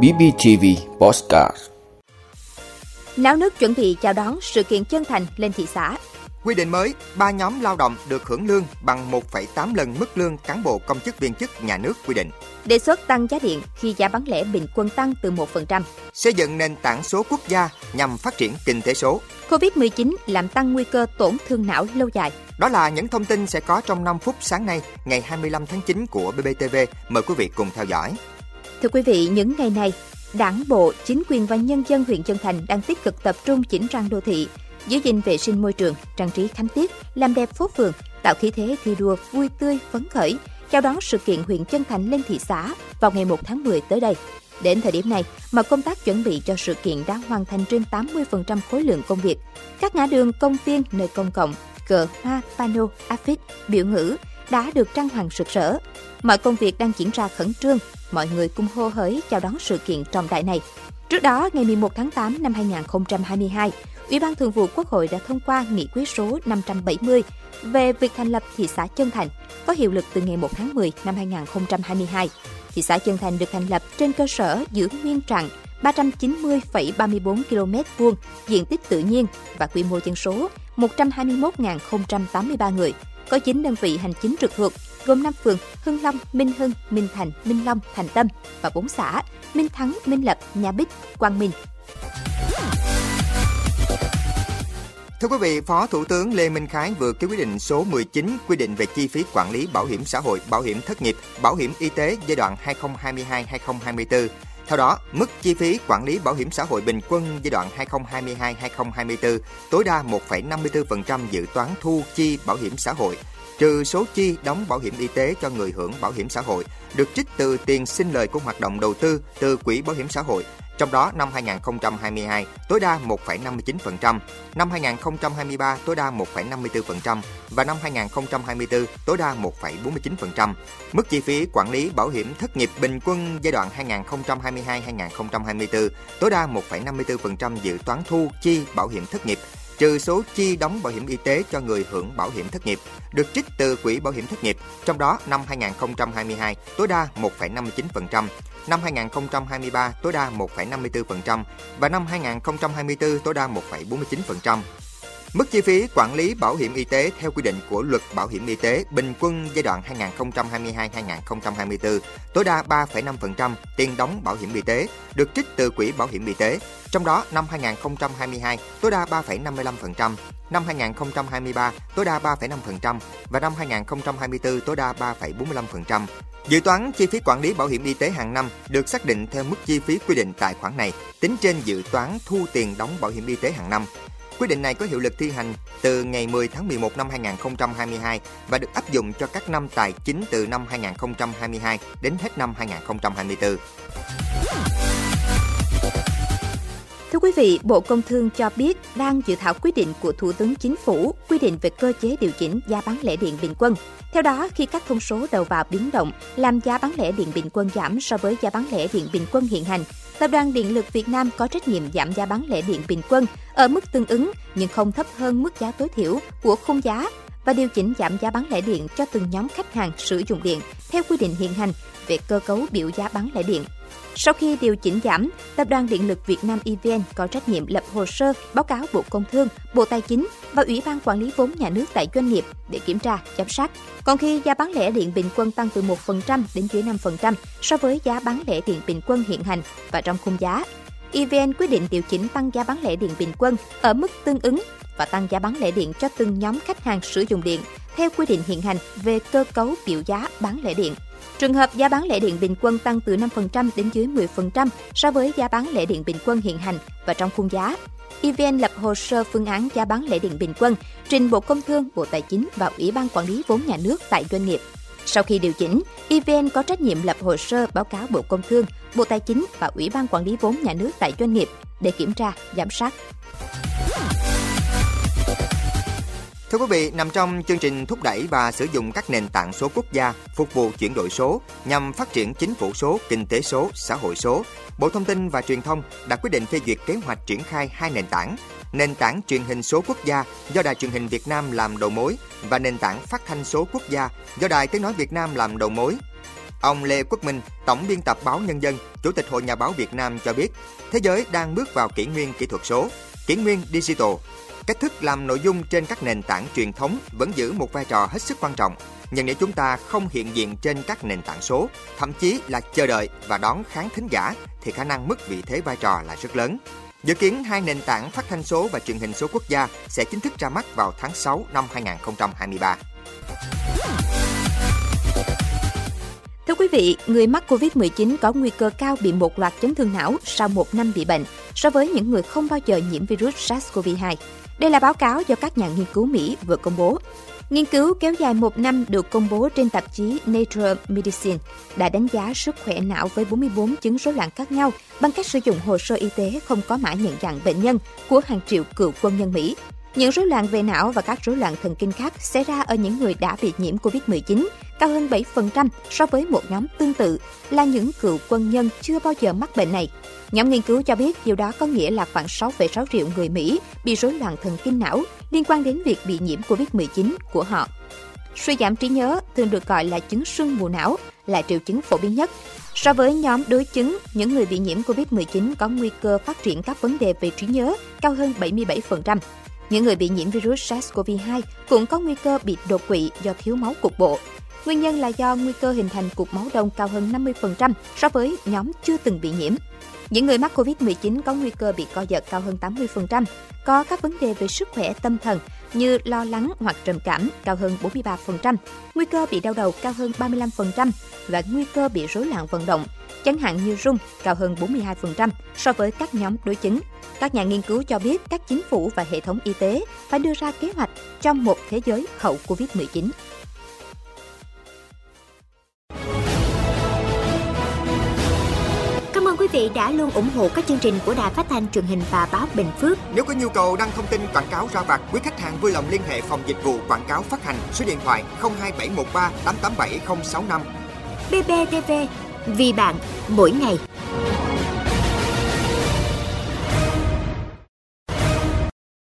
BBTV Postcard Náo nước chuẩn bị chào đón sự kiện chân thành lên thị xã. Quy định mới, ba nhóm lao động được hưởng lương bằng 1,8 lần mức lương cán bộ công chức viên chức nhà nước quy định. Đề xuất tăng giá điện khi giá bán lẻ bình quân tăng từ 1%. Xây dựng nền tảng số quốc gia nhằm phát triển kinh tế số. Covid-19 làm tăng nguy cơ tổn thương não lâu dài. Đó là những thông tin sẽ có trong 5 phút sáng nay, ngày 25 tháng 9 của BBTV. Mời quý vị cùng theo dõi. Thưa quý vị, những ngày này, Đảng bộ, chính quyền và nhân dân huyện Chân Thành đang tích cực tập trung chỉnh trang đô thị, giữ gìn vệ sinh môi trường, trang trí khánh tiết, làm đẹp phố phường, tạo khí thế thi đua vui tươi, phấn khởi, chào đón sự kiện huyện Chân Thành lên thị xã vào ngày 1 tháng 10 tới đây. Đến thời điểm này, mà công tác chuẩn bị cho sự kiện đã hoàn thành trên 80% khối lượng công việc. Các ngã đường, công viên, nơi công cộng, cờ, hoa, pano, áp phích, biểu ngữ đã được trang hoàng rực rỡ. Mọi công việc đang diễn ra khẩn trương, mọi người cùng hô hới chào đón sự kiện trọng đại này. Trước đó, ngày 11 tháng 8 năm 2022, Ủy ban Thường vụ Quốc hội đã thông qua nghị quyết số 570 về việc thành lập thị xã Chân Thành, có hiệu lực từ ngày 1 tháng 10 năm 2022. Thị xã Chân Thành được thành lập trên cơ sở giữ nguyên trạng 390,34 km vuông diện tích tự nhiên và quy mô dân số 121.083 người, có 9 đơn vị hành chính trực thuộc, gồm 5 phường Hưng Long, Minh Hưng, Minh Thành, Minh Long, Thành Tâm và 4 xã Minh Thắng, Minh Lập, Nhà Bích, Quang Minh. Thưa quý vị, Phó Thủ tướng Lê Minh Khái vừa ký quyết định số 19 quy định về chi phí quản lý bảo hiểm xã hội, bảo hiểm thất nghiệp, bảo hiểm y tế giai đoạn 2022-2024. Theo đó, mức chi phí quản lý bảo hiểm xã hội bình quân giai đoạn 2022-2024 tối đa 1,54% dự toán thu chi bảo hiểm xã hội trừ số chi đóng bảo hiểm y tế cho người hưởng bảo hiểm xã hội được trích từ tiền sinh lời của hoạt động đầu tư từ quỹ bảo hiểm xã hội trong đó năm 2022 tối đa 1,59%, năm 2023 tối đa 1,54% và năm 2024 tối đa 1,49%. Mức chi phí quản lý bảo hiểm thất nghiệp bình quân giai đoạn 2022-2024 tối đa 1,54% dự toán thu chi bảo hiểm thất nghiệp trừ số chi đóng bảo hiểm y tế cho người hưởng bảo hiểm thất nghiệp được trích từ quỹ bảo hiểm thất nghiệp, trong đó năm 2022 tối đa 1,59%, năm 2023 tối đa 1,54% và năm 2024 tối đa 1,49%. Mức chi phí quản lý bảo hiểm y tế theo quy định của Luật Bảo hiểm y tế bình quân giai đoạn 2022-2024 tối đa 3,5% tiền đóng bảo hiểm y tế được trích từ quỹ bảo hiểm y tế, trong đó năm 2022 tối đa 3,55%, năm 2023 tối đa 3,5% và năm 2024 tối đa 3,45%. Dự toán chi phí quản lý bảo hiểm y tế hàng năm được xác định theo mức chi phí quy định tại khoản này, tính trên dự toán thu tiền đóng bảo hiểm y tế hàng năm. Quyết định này có hiệu lực thi hành từ ngày 10 tháng 11 năm 2022 và được áp dụng cho các năm tài chính từ năm 2022 đến hết năm 2024. Thưa quý vị, Bộ Công Thương cho biết đang dự thảo quyết định của Thủ tướng Chính phủ quy định về cơ chế điều chỉnh giá bán lẻ điện bình quân. Theo đó, khi các thông số đầu vào biến động, làm giá bán lẻ điện bình quân giảm so với giá bán lẻ điện bình quân hiện hành, Tập đoàn Điện lực Việt Nam có trách nhiệm giảm giá bán lẻ điện bình quân ở mức tương ứng nhưng không thấp hơn mức giá tối thiểu của khung giá và điều chỉnh giảm giá bán lẻ điện cho từng nhóm khách hàng sử dụng điện theo quy định hiện hành về cơ cấu biểu giá bán lẻ điện. Sau khi điều chỉnh giảm, Tập đoàn Điện lực Việt Nam EVN có trách nhiệm lập hồ sơ báo cáo Bộ Công Thương, Bộ Tài chính và Ủy ban Quản lý vốn nhà nước tại doanh nghiệp để kiểm tra, giám sát. Còn khi giá bán lẻ điện bình quân tăng từ 1% đến dưới 5% so với giá bán lẻ điện bình quân hiện hành và trong khung giá, EVN quyết định điều chỉnh tăng giá bán lẻ điện bình quân ở mức tương ứng và tăng giá bán lẻ điện cho từng nhóm khách hàng sử dụng điện theo quy định hiện hành về cơ cấu biểu giá bán lẻ điện. Trường hợp giá bán lẻ điện bình quân tăng từ 5% đến dưới 10% so với giá bán lẻ điện bình quân hiện hành và trong khung giá, EVN lập hồ sơ phương án giá bán lẻ điện bình quân, trình Bộ Công Thương, Bộ Tài chính và Ủy ban Quản lý vốn nhà nước tại doanh nghiệp. Sau khi điều chỉnh, EVN có trách nhiệm lập hồ sơ báo cáo Bộ Công Thương, Bộ Tài chính và Ủy ban Quản lý vốn nhà nước tại doanh nghiệp để kiểm tra, giám sát. Thưa quý vị, nằm trong chương trình thúc đẩy và sử dụng các nền tảng số quốc gia phục vụ chuyển đổi số nhằm phát triển chính phủ số, kinh tế số, xã hội số, Bộ Thông tin và Truyền thông đã quyết định phê duyệt kế hoạch triển khai hai nền tảng, nền tảng truyền hình số quốc gia do Đài truyền hình Việt Nam làm đầu mối và nền tảng phát thanh số quốc gia do Đài Tiếng nói Việt Nam làm đầu mối Ông Lê Quốc Minh, Tổng biên tập báo Nhân dân, Chủ tịch Hội Nhà báo Việt Nam cho biết, thế giới đang bước vào kỷ nguyên kỹ thuật số, kỷ nguyên digital. Cách thức làm nội dung trên các nền tảng truyền thống vẫn giữ một vai trò hết sức quan trọng. Nhưng nếu chúng ta không hiện diện trên các nền tảng số, thậm chí là chờ đợi và đón khán thính giả, thì khả năng mất vị thế vai trò là rất lớn. Dự kiến hai nền tảng phát thanh số và truyền hình số quốc gia sẽ chính thức ra mắt vào tháng 6 năm 2023. Thưa quý vị, người mắc COVID-19 có nguy cơ cao bị một loạt chấn thương não sau một năm bị bệnh so với những người không bao giờ nhiễm virus SARS-CoV-2. Đây là báo cáo do các nhà nghiên cứu Mỹ vừa công bố. Nghiên cứu kéo dài một năm được công bố trên tạp chí Nature Medicine đã đánh giá sức khỏe não với 44 chứng rối loạn khác nhau bằng cách sử dụng hồ sơ y tế không có mã nhận dạng bệnh nhân của hàng triệu cựu quân nhân Mỹ. Những rối loạn về não và các rối loạn thần kinh khác xảy ra ở những người đã bị nhiễm COVID-19 cao hơn 7% so với một nhóm tương tự là những cựu quân nhân chưa bao giờ mắc bệnh này. Nhóm nghiên cứu cho biết điều đó có nghĩa là khoảng 6,6 triệu người Mỹ bị rối loạn thần kinh não liên quan đến việc bị nhiễm COVID-19 của họ. Suy giảm trí nhớ thường được gọi là chứng sưng mù não là triệu chứng phổ biến nhất. So với nhóm đối chứng, những người bị nhiễm COVID-19 có nguy cơ phát triển các vấn đề về trí nhớ cao hơn 77%. Những người bị nhiễm virus SARS-CoV-2 cũng có nguy cơ bị đột quỵ do thiếu máu cục bộ. Nguyên nhân là do nguy cơ hình thành cục máu đông cao hơn 50% so với nhóm chưa từng bị nhiễm. Những người mắc COVID-19 có nguy cơ bị co giật cao hơn 80%, có các vấn đề về sức khỏe tâm thần như lo lắng hoặc trầm cảm cao hơn 43%, nguy cơ bị đau đầu cao hơn 35% và nguy cơ bị rối loạn vận động, chẳng hạn như rung cao hơn 42% so với các nhóm đối chứng. Các nhà nghiên cứu cho biết các chính phủ và hệ thống y tế phải đưa ra kế hoạch trong một thế giới hậu COVID-19. Cảm ơn quý vị đã luôn ủng hộ các chương trình của Đài Phát thanh truyền hình và báo Bình Phước. Nếu có nhu cầu đăng thông tin quảng cáo ra vặt, quý khách hàng vui lòng liên hệ phòng dịch vụ quảng cáo phát hành số điện thoại 02713 887065. BBTV, vì bạn, mỗi ngày.